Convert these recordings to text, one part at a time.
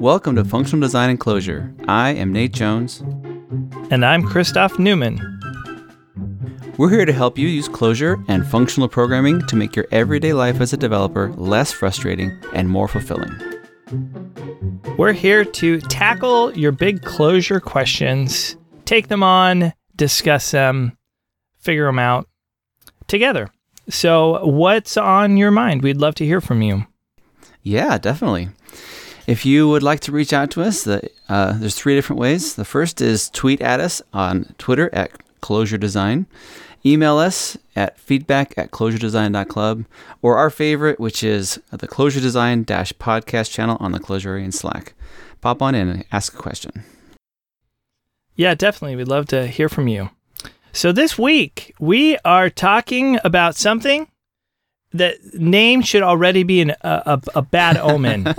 Welcome to Functional Design and Clojure. I am Nate Jones. And I'm Christoph Neumann. We're here to help you use Clojure and functional programming to make your everyday life as a developer less frustrating and more fulfilling. We're here to tackle your big Clojure questions, take them on, discuss them, figure them out together. So, what's on your mind? We'd love to hear from you. Yeah, definitely. If you would like to reach out to us, the, uh, there's three different ways. The first is tweet at us on Twitter at Clojure Design, email us at feedback at clojuredesign.club, or our favorite, which is the Clojure Design podcast channel on the Clojurian Slack. Pop on in and ask a question. Yeah, definitely. We'd love to hear from you. So this week, we are talking about something that name should already be an, a, a, bad omen.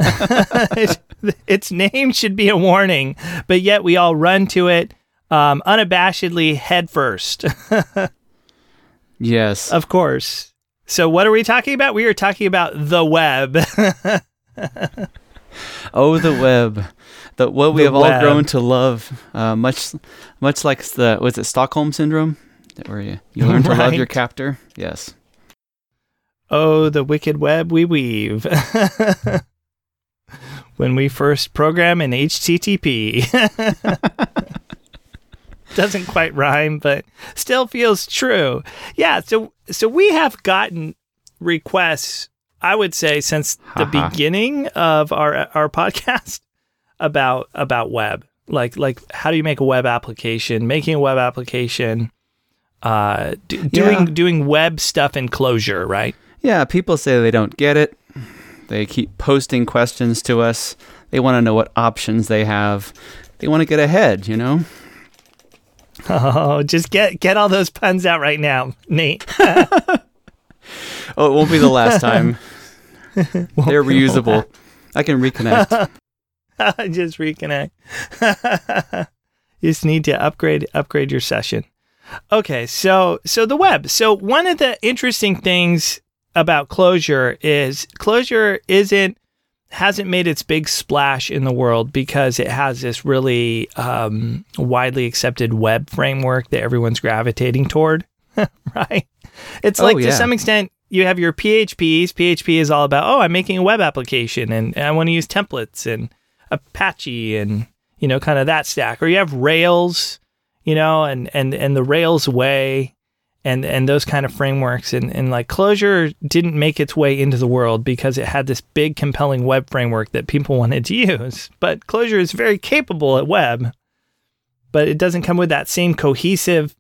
its name should be a warning, but yet we all run to it um, unabashedly headfirst. yes. Of course. So, what are we talking about? We are talking about the web. oh, the web. The, what we the have web. all grown to love, uh, much, much like the was it Stockholm syndrome, where you, you learn to love your captor. Yes. Oh, the wicked web we weave. when we first program in HTTP. Doesn't quite rhyme, but still feels true. Yeah, so so we have gotten requests, I would say, since the beginning of our our podcast about about web. Like like how do you make a web application? Making a web application, uh, do, doing yeah. doing web stuff in Clojure, right? Yeah, people say they don't get it. They keep posting questions to us. They want to know what options they have. They want to get ahead, you know? Oh, just get get all those puns out right now, Nate. oh, it won't be the last time. They're reusable. I can reconnect. just reconnect. you just need to upgrade upgrade your session. Okay, so so the web. So one of the interesting things about Clojure is Clojure isn't hasn't made its big splash in the world because it has this really um, widely accepted web framework that everyone's gravitating toward, right? It's oh, like yeah. to some extent you have your PHPs. PHP is all about oh, I'm making a web application and, and I want to use templates and Apache and you know kind of that stack. Or you have Rails, you know, and and and the Rails way and and those kind of frameworks and, and like Clojure didn't make its way into the world because it had this big compelling web framework that people wanted to use. But Clojure is very capable at web but it doesn't come with that same cohesive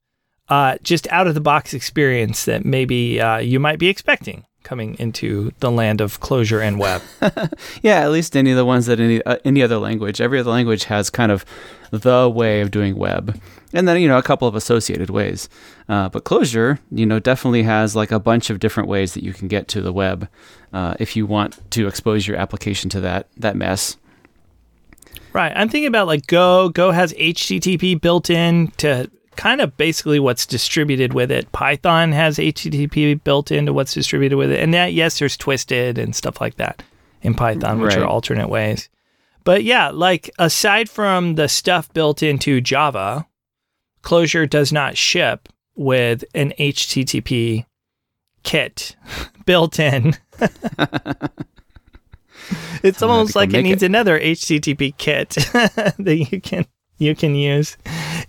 uh, just out of the box experience that maybe uh, you might be expecting coming into the land of Clojure and web yeah at least any of the ones that any uh, any other language every other language has kind of the way of doing web and then you know a couple of associated ways. Uh, but Clojure, you know, definitely has like a bunch of different ways that you can get to the web uh, if you want to expose your application to that that mess. Right. I'm thinking about like Go. Go has HTTP built in to kind of basically what's distributed with it. Python has HTTP built into what's distributed with it. And that yes, there's twisted and stuff like that in Python, which right. are alternate ways. But yeah, like aside from the stuff built into Java, Clojure does not ship with an HTTP kit built in. it's almost like it needs it. another HTTP kit that you can you can use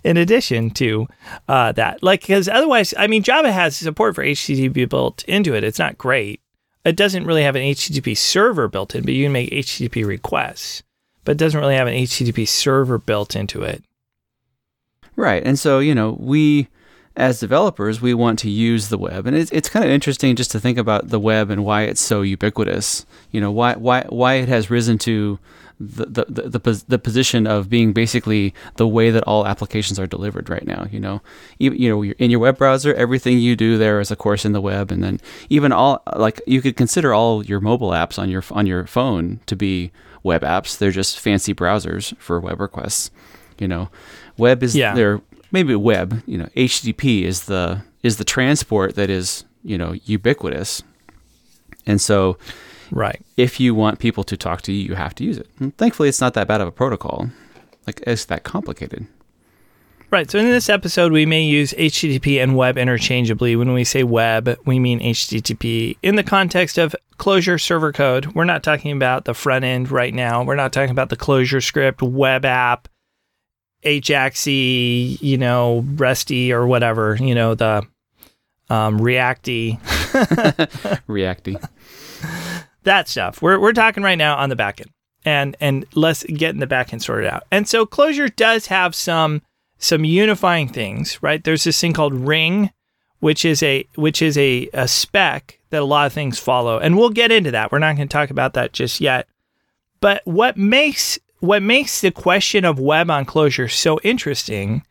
in addition to uh, that. Like because otherwise, I mean, Java has support for HTTP built into it. It's not great. It doesn't really have an HTTP server built in, but you can make HTTP requests. But it doesn't really have an HTTP server built into it. Right. And so, you know, we as developers, we want to use the web. And it's, it's kind of interesting just to think about the web and why it's so ubiquitous. You know, why why why it has risen to the, the, the, the, the position of being basically the way that all applications are delivered right now. You know, you, you know, in your web browser, everything you do there is, of course, in the web, and then even all like you could consider all your mobile apps on your on your phone to be web apps. They're just fancy browsers for web requests. You know, Web is yeah. their maybe web. You know, HTTP is the is the transport that is you know ubiquitous, and so Right. If you want people to talk to you, you have to use it. And thankfully, it's not that bad of a protocol. Like it's that complicated. Right. So in this episode, we may use HTTP and web interchangeably. When we say web, we mean HTTP. In the context of Clojure server code, we're not talking about the front end right now. We're not talking about the ClojureScript, web app, Ajaxy, you know, Rusty or whatever, you know, the um, Reacty. Reacty. that stuff. We're, we're talking right now on the backend and and let's get in the back backend sorted out. And so Clojure does have some some unifying things, right? There's this thing called Ring, which is a which is a, a spec that a lot of things follow, and we'll get into that. We're not going to talk about that just yet. But what makes what makes the question of web on Clojure so interesting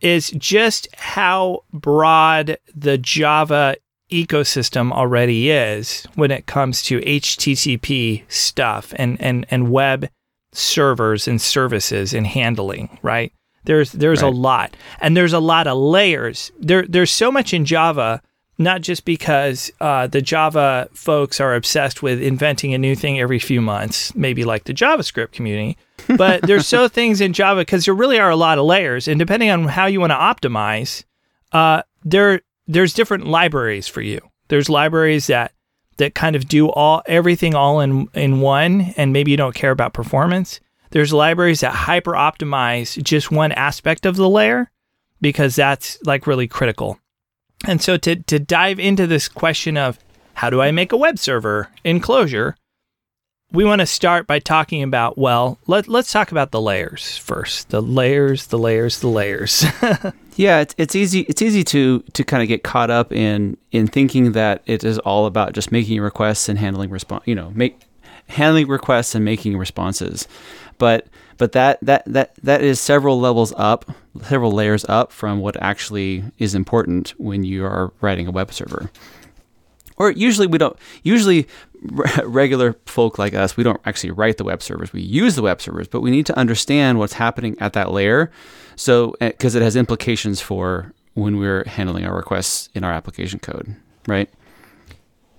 is just how broad the Java ecosystem already is when it comes to HTTP stuff and and and web servers and services and handling, right? There's there's right. a lot, and there's a lot of layers. There there's so much in Java, not just because uh, the Java folks are obsessed with inventing a new thing every few months, maybe like the JavaScript community, but there's so things in Java because there really are a lot of layers, and depending on how you want to optimize, uh, there there's different libraries for you. There's libraries that that kind of do all everything all in in one, and maybe you don't care about performance. There's libraries that hyper optimize just one aspect of the layer because that's like really critical. And so to, to dive into this question of how do I make a web server in Clojure, we want to start by talking about, well, let, let's talk about the layers first. The layers, the layers, the layers. yeah, it's, it's easy it's easy to to kind of get caught up in in thinking that it is all about just making requests and handling response, you know, make handling requests and making responses but but that that that that is several levels up, several layers up from what actually is important when you are writing a web server. Or usually we don't. Usually, regular folk like us, we don't actually write the web servers. We use the web servers, but we need to understand what's happening at that layer, so because eh, it has implications for when we're handling our requests in our application code, right?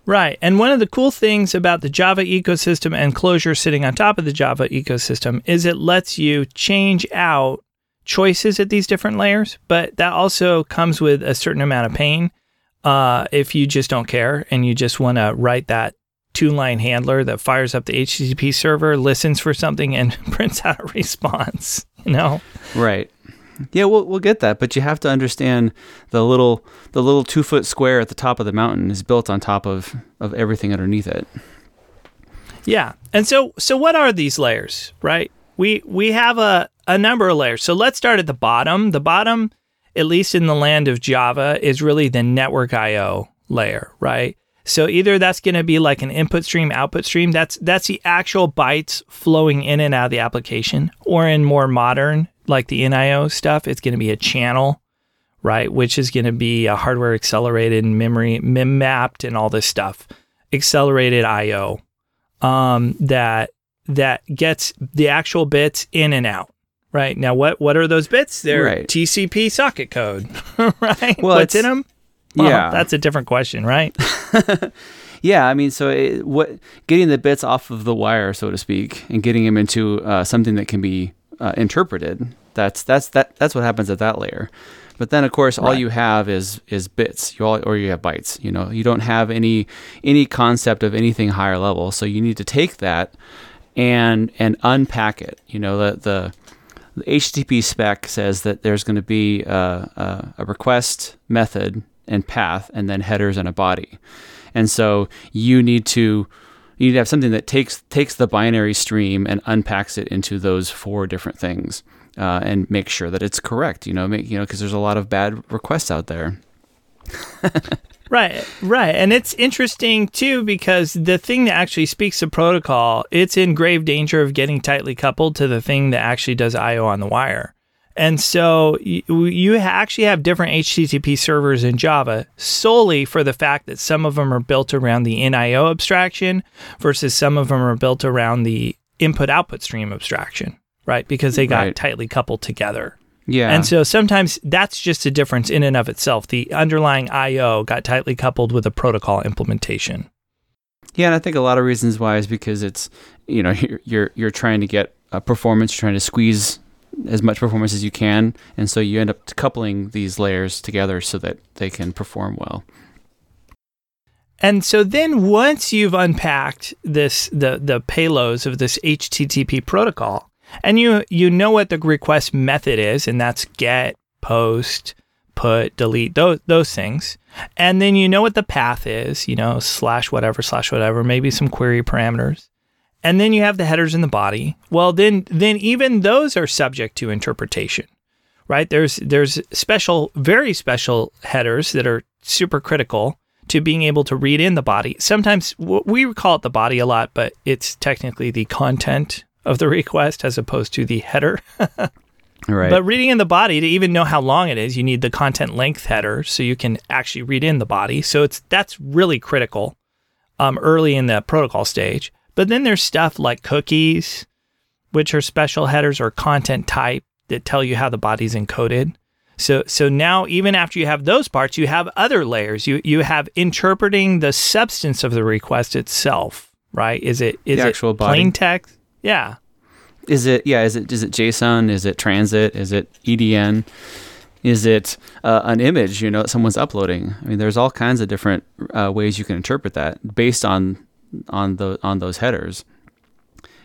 Right. And one of the cool things about the Java ecosystem and Clojure sitting on top of the Java ecosystem is it lets you change out choices at these different layers, but that also comes with a certain amount of pain uh, if you just don't care and you just want to write that two line handler that fires up the HTTP server, listens for something, and prints out a response, you know? Right. Yeah, we'll we'll get that, but you have to understand the little the little two foot square at the top of the mountain is built on top of of everything underneath it. Yeah, and so so what are these layers, right? We we have a a number of layers. So let's start at the bottom. The bottom, at least in the land of Java, is really the network I/O layer, right? So either that's going to be like an input stream, output stream. That's that's the actual bytes flowing in and out of the application, or in more modern like the NIO stuff, it's going to be a channel, right? Which is going to be a hardware accelerated memory, mem mapped, and all this stuff. Accelerated I/O um, that that gets the actual bits in and out. Right now, what what are those bits? They're right. TCP socket code, right? Well, What's in them? Well, yeah, that's a different question, right? yeah, I mean, so it, what getting the bits off of the wire, so to speak, and getting them into uh, something that can be uh, interpreted. That's that's that that's what happens at that layer. But then, of course, all right. you have is is bits. You all, or you have bytes. You know, you don't have any any concept of anything higher level. So you need to take that and and unpack it. You know, the the, the HTTP spec says that there's going to be a, a, a request method and path, and then headers and a body. And so you need to you need to have something that takes takes the binary stream and unpacks it into those four different things uh, and make sure that it's correct. You know, make you know because there's a lot of bad requests out there. right, right, and it's interesting too because the thing that actually speaks to protocol, it's in grave danger of getting tightly coupled to the thing that actually does I/O on the wire. And so you, you actually have different HTTP servers in Java solely for the fact that some of them are built around the NIO abstraction versus some of them are built around the input output stream abstraction, right? Because they got right. tightly coupled together. Yeah. And so sometimes that's just a difference in and of itself. The underlying IO got tightly coupled with a protocol implementation. Yeah, and I think a lot of reasons why is because it's you know you're you're, you're trying to get a performance, you're trying to squeeze as much performance as you can, and so you end up coupling these layers together so that they can perform well. And so then once you've unpacked this the the payloads of this HTTP protocol, and you you know what the request method is, and that's get, post, put, delete, those those things. And then you know what the path is, you know, slash whatever, slash whatever, maybe some query parameters. And then you have the headers in the body. Well, then then even those are subject to interpretation. Right? There's there's special, very special headers that are super critical to being able to read in the body. Sometimes we call it the body a lot, but it's technically the content of the request as opposed to the header. right. But reading in the body to even know how long it is, you need the content length header so you can actually read in the body. So it's that's really critical um, early in the protocol stage. But then there's stuff like cookies, which are special headers or content type that tell you how the body's encoded. So so now even after you have those parts, you have other layers. You you have interpreting the substance of the request itself, right? Is it is The it actual plain body. text? Yeah. Is it yeah? Is it is it JSON? Is it transit? Is it EDN? Is it uh, an image? You know, someone's uploading. I mean, there's all kinds of different uh, ways you can interpret that based on on the on those headers.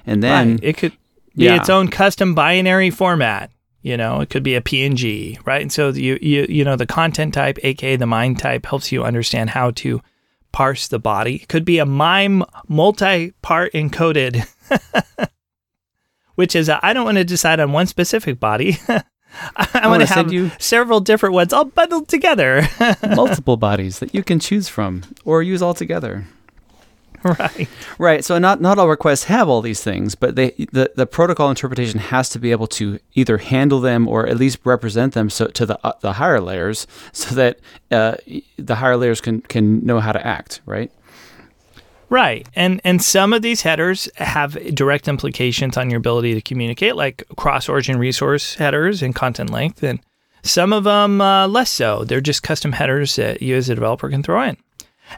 And then right. it could be yeah. its own custom binary format. You know, it could be a PNG, right? And so you you you know the content type, aka the MIME type, helps you understand how to parse the body. It could be a MIME multi-part encoded, which is I don't want to decide on one specific body. I, I want wanna have you- several different ones all bundled together. multiple bodies that you can choose from or use all together. right. Right. So not not all requests have all these things, but they the, the protocol interpretation has to be able to either handle them or at least represent them so to the uh, the higher layers, so that uh, the higher layers can can know how to act. Right. Right. And and some of these headers have direct implications on your ability to communicate, like cross origin resource headers and content length. And some of them uh, less so. They're just custom headers that you as a developer can throw in.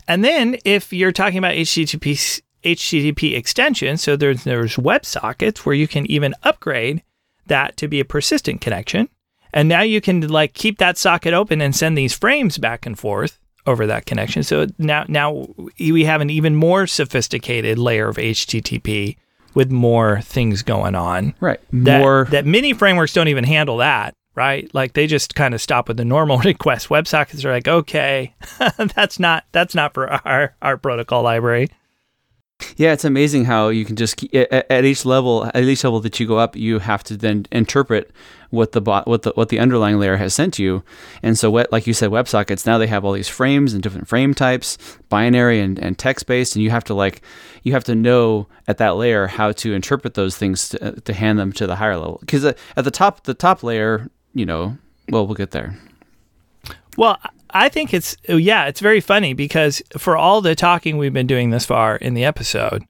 And then if you're talking about HTTP HTTP extensions, so there's there's WebSockets where you can even upgrade that to be a persistent connection. And now you can like keep that socket open and send these frames back and forth over that connection. So now now we have an even more sophisticated layer of HTTP with more things going on. Right. That, More. that many frameworks don't even handle that, right? Like they just kind of stop with the normal request. WebSockets are like, okay, that's not that's not for our our protocol library. Yeah, it's amazing how you can just at, each level, at each level that you go up, you have to then interpret what the bot, what the what the underlying layer has sent you. And so, what, like you said, WebSockets now they have all these frames and different frame types, binary and, and text based, and you have to like you have to know at that layer how to interpret those things to, to hand them to the higher level. Because uh, at the top, the top layer, you know, well, we'll get there. Well, I think it's yeah, it's very funny because for all the talking we've been doing this far in the episode,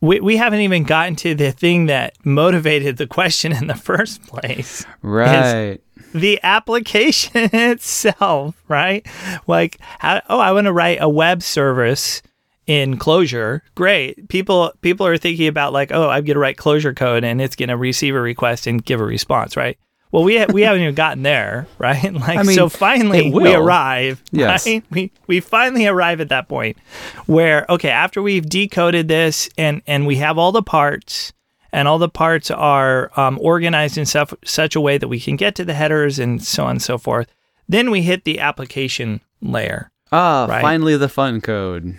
we we haven't even gotten to the thing that motivated the question in the first place. Right. the application itself, right? Like, how, oh, I want to write a web service in Clojure Great. People people are thinking about like, oh, I'm going to write Clojure code and it's going to receive a request and give a response, right? Well, we ha- we haven't even gotten there, right? Like, I mean, so finally we arrive, Yes. right? We we finally arrive at that point where okay, after we've decoded this and and we have all the parts and all the parts are um, organized in such, such a way that we can get to the headers and so on and so forth. Then we hit the application layer. Ah, Right. finally the fun code.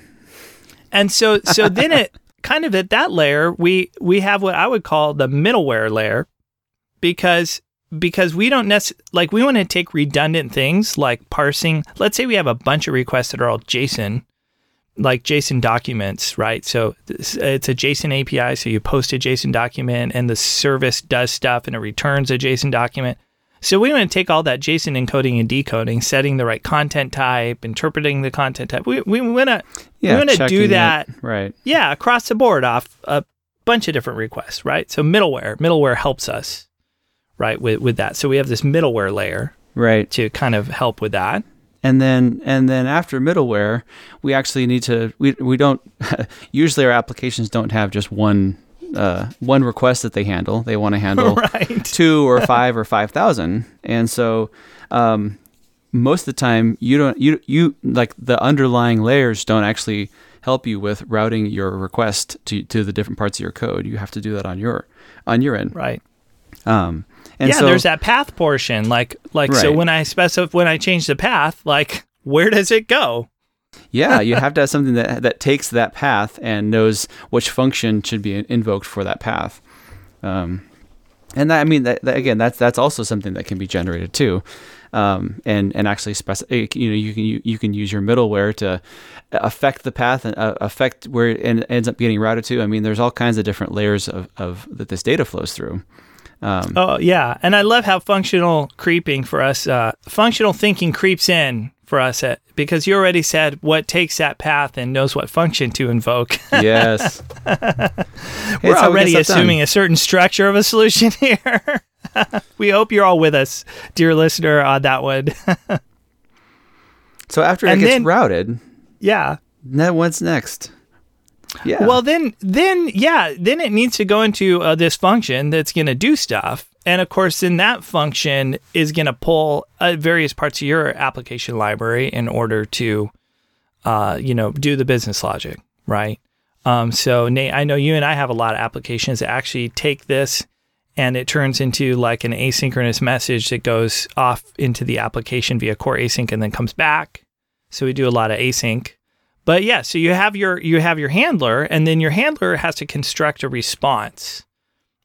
And so so then it kind of at that layer we we have what I would call the middleware layer because because we don't necessarily like we want to take redundant things like parsing. Let's say we have a bunch of requests that are all JSON, like JSON documents, right? So it's a JSON API. So you post a JSON document and the service does stuff and it returns a JSON document. So we want to take all that JSON encoding and decoding, setting the right content type, interpreting the content type. We, we want to Yeah, we want to do it. that Right. yeah, across the board off a bunch of different requests, right? So middleware, middleware helps us, right, with, with that. So we have this middleware layer Right. to kind of help with that. and then and then after middleware, we actually need to we we don't usually our applications don't have just one uh, one request that they handle. They want to handle Right. two or five or five thousand, and so um, most of the time you don't you you like the underlying layers don't actually help you with routing your request to to the different parts of your code. You have to do that on your on your end. Right. Um, and yeah, so, there's that path portion. Like like so when I specify when I change the path, like where does it go? Yeah, you have to have something that that takes that path and knows which function should be invoked for that path. Um, and that, I mean, that, that, again, that's that's also something that can be generated too, um, and and actually specify. You know, you can you, you can use your middleware to affect the path and uh, affect where it ends up getting routed to. I mean, there's all kinds of different layers of, of that this data flows through. Um, Oh yeah, and I love how functional creeping for us, uh, functional thinking creeps in for us at, because you already said what takes that path and knows what function to invoke. yes, We're how we already done. assuming a certain structure of a solution here. we hope you're all with us, dear listener, on that one. So after And it gets then- routed, yeah. then what's next? Yeah. Well, then, then, yeah, then it needs to go into uh, this function that's going to do stuff. And of course, then that function is going to pull uh, various parts of your application library in order to, uh, you know, do the business logic, right? Um, so, Nate, I know you and I have a lot of applications that actually take this and it turns into like an asynchronous message that goes off into the application via core async and then comes back. So we do a lot of async. But yeah, so you have your you have your handler, and then your handler has to construct a response,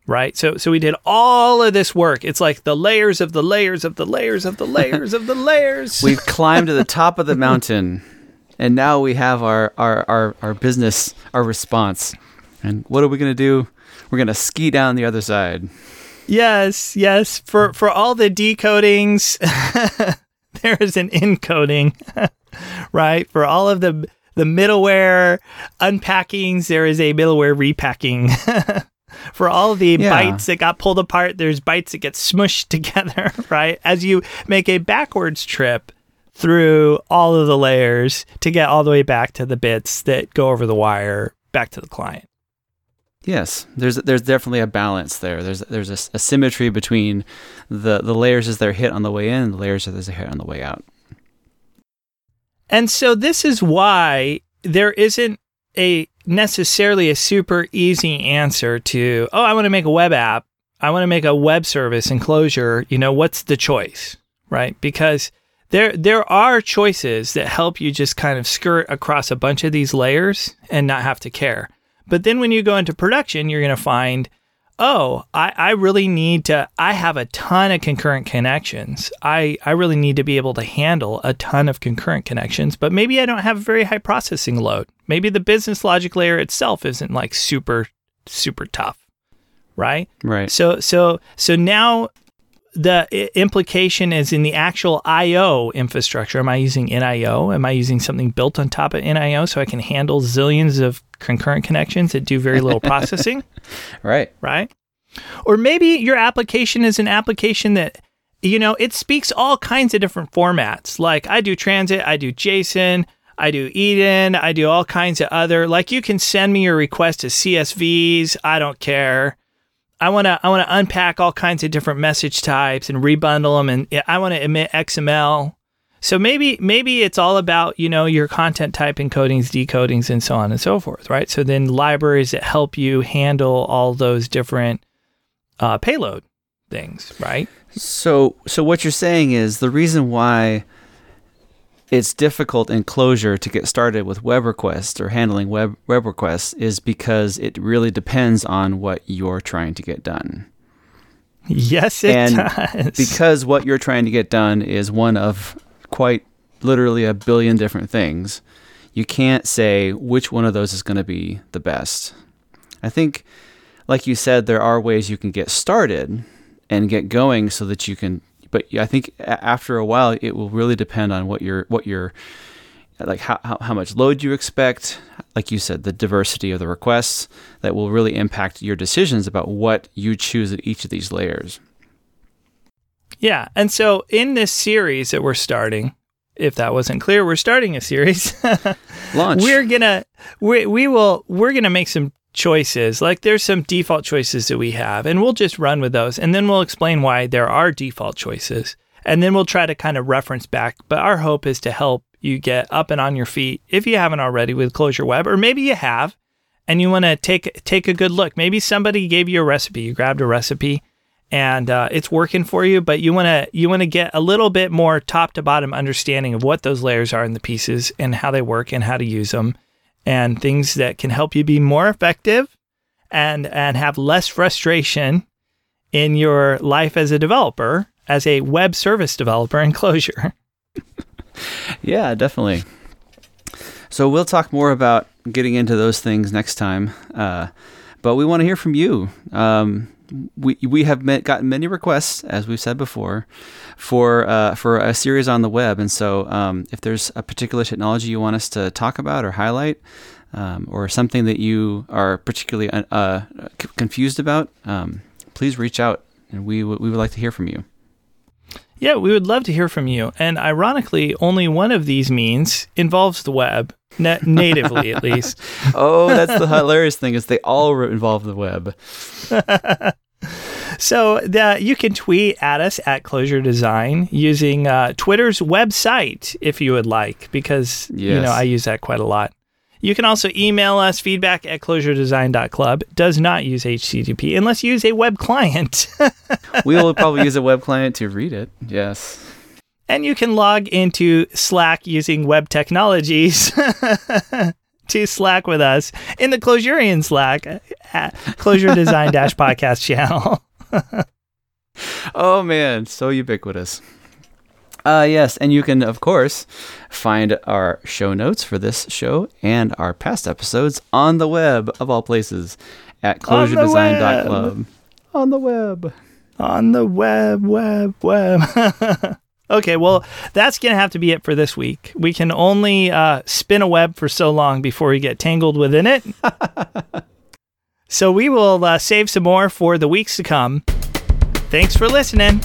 right? So so we did all of this work. It's like the layers of the layers of the layers of the layers of the layers. We've climbed to the top of the mountain, and now we have our, our, our, our business, our response. And what are we going to do? We're going to ski down the other side. yes, yes. For for all the decodings, there is an encoding, right? For all of the the middleware unpackings, there is a middleware repacking. For all the Yeah. bytes that got pulled apart, there's bytes that get smushed together, right? As you make a backwards trip through all of the layers to get all the way back to the bits that go over the wire back to the client. Yes, there's there's definitely a balance there. There's there's a, a symmetry between the, the layers as they're hit on the way in and the layers as they're hit on the way out. And so this is why there isn't a necessarily a super easy answer to, oh, I want to make a web app. I want to make a web service in Clojure. You know, what's the choice? Right? Because there there are choices that help you just kind of skirt across a bunch of these layers and not have to care. But then when you go into production, you're going to find oh, I, I really need to, I have a ton of concurrent connections. I, I really need to be able to handle a ton of concurrent connections, but maybe I don't have a very high processing load. Maybe the business logic layer itself isn't like super, super tough. Right. Right. So, so, so now the implication is in the actual IO infrastructure. Am I using NIO? Am I using something built on top of NIO so I can handle zillions of concurrent connections that do very little processing? Right. right? Or maybe your application is an application that, you know, it speaks all kinds of different formats. Like I do transit, I do JSON, I do EDN, I do all kinds of other. Like you can send me your request to CSVs. I don't care. I want to I want to unpack all kinds of different message types and rebundle them and I want to emit XML. So maybe maybe it's all about, you know, your content type encodings, decodings and so on and so forth, right? So then libraries that help you handle all those different uh, payload things, right? So, so what you're saying is the reason why it's difficult in Clojure to get started with web requests or handling web web requests is because it really depends on what you're trying to get done. Yes, it And does. Because what you're trying to get done is one of quite literally a billion different things. You can't say which one of those is going to be the best. I think like you said there are ways you can get started and get going so that you can but I think after a while it will really depend on what your what your like how, how, much load you expect like you said the diversity of the requests that will really impact your decisions about what you choose at each of these layers yeah, and so in this series that we're starting, if that wasn't clear, we're starting a series. Launch. we're gonna we we will we're gonna make some choices. Like there's some default choices that we have, and we'll just run with those, and then we'll explain why there are default choices, and then we'll try to kind of reference back. But our hope is to help you get up and on your feet if you haven't already with Clojure Web, or maybe you have, and you want to take take a good look. Maybe somebody gave you a recipe, you grabbed a recipe and uh, it's working for you but you want to you want to get a little bit more top to bottom understanding of what those layers are in the pieces and how they work and how to use them and things that can help you be more effective and and have less frustration in your life as a developer as a web service developer in Clojure. yeah definitely so we'll talk more about getting into those things next time uh, but we want to hear from you um, we we have met, gotten many requests, as we've said before, for uh, for a series on the web. And so, um, if there's a particular technology you want us to talk about or highlight, um, or something that you are particularly uh, uh confused about, um, please reach out, and we w- we would like to hear from you. Yeah, we would love to hear from you. And ironically, only one of these means involves the web, na- natively at least. oh, that's the hilarious thing is they all involve the web. so the, you can tweet at us at Clojure Design using uh, Twitter's website if you would like, because yes. you know I use that quite a lot. You can also email us feedback at clojuredesign.club. Does not use HTTP unless you use a web client. we will probably use a web client to read it. Yes. And you can log into Slack using web technologies to Slack with us in the Clojurian Slack uh, at Clojure Design Dash Podcast channel. oh man, so ubiquitous. Uh, yes, and you can, of course, find our show notes for this show and our past episodes on the web, of all places, at clojuredesign.club. On the web. On the web, web, web. okay, well, that's going to have to be it for this week. We can only uh, spin a web for so long before we get tangled within it. so we will uh, save some more for the weeks to come. Thanks for listening.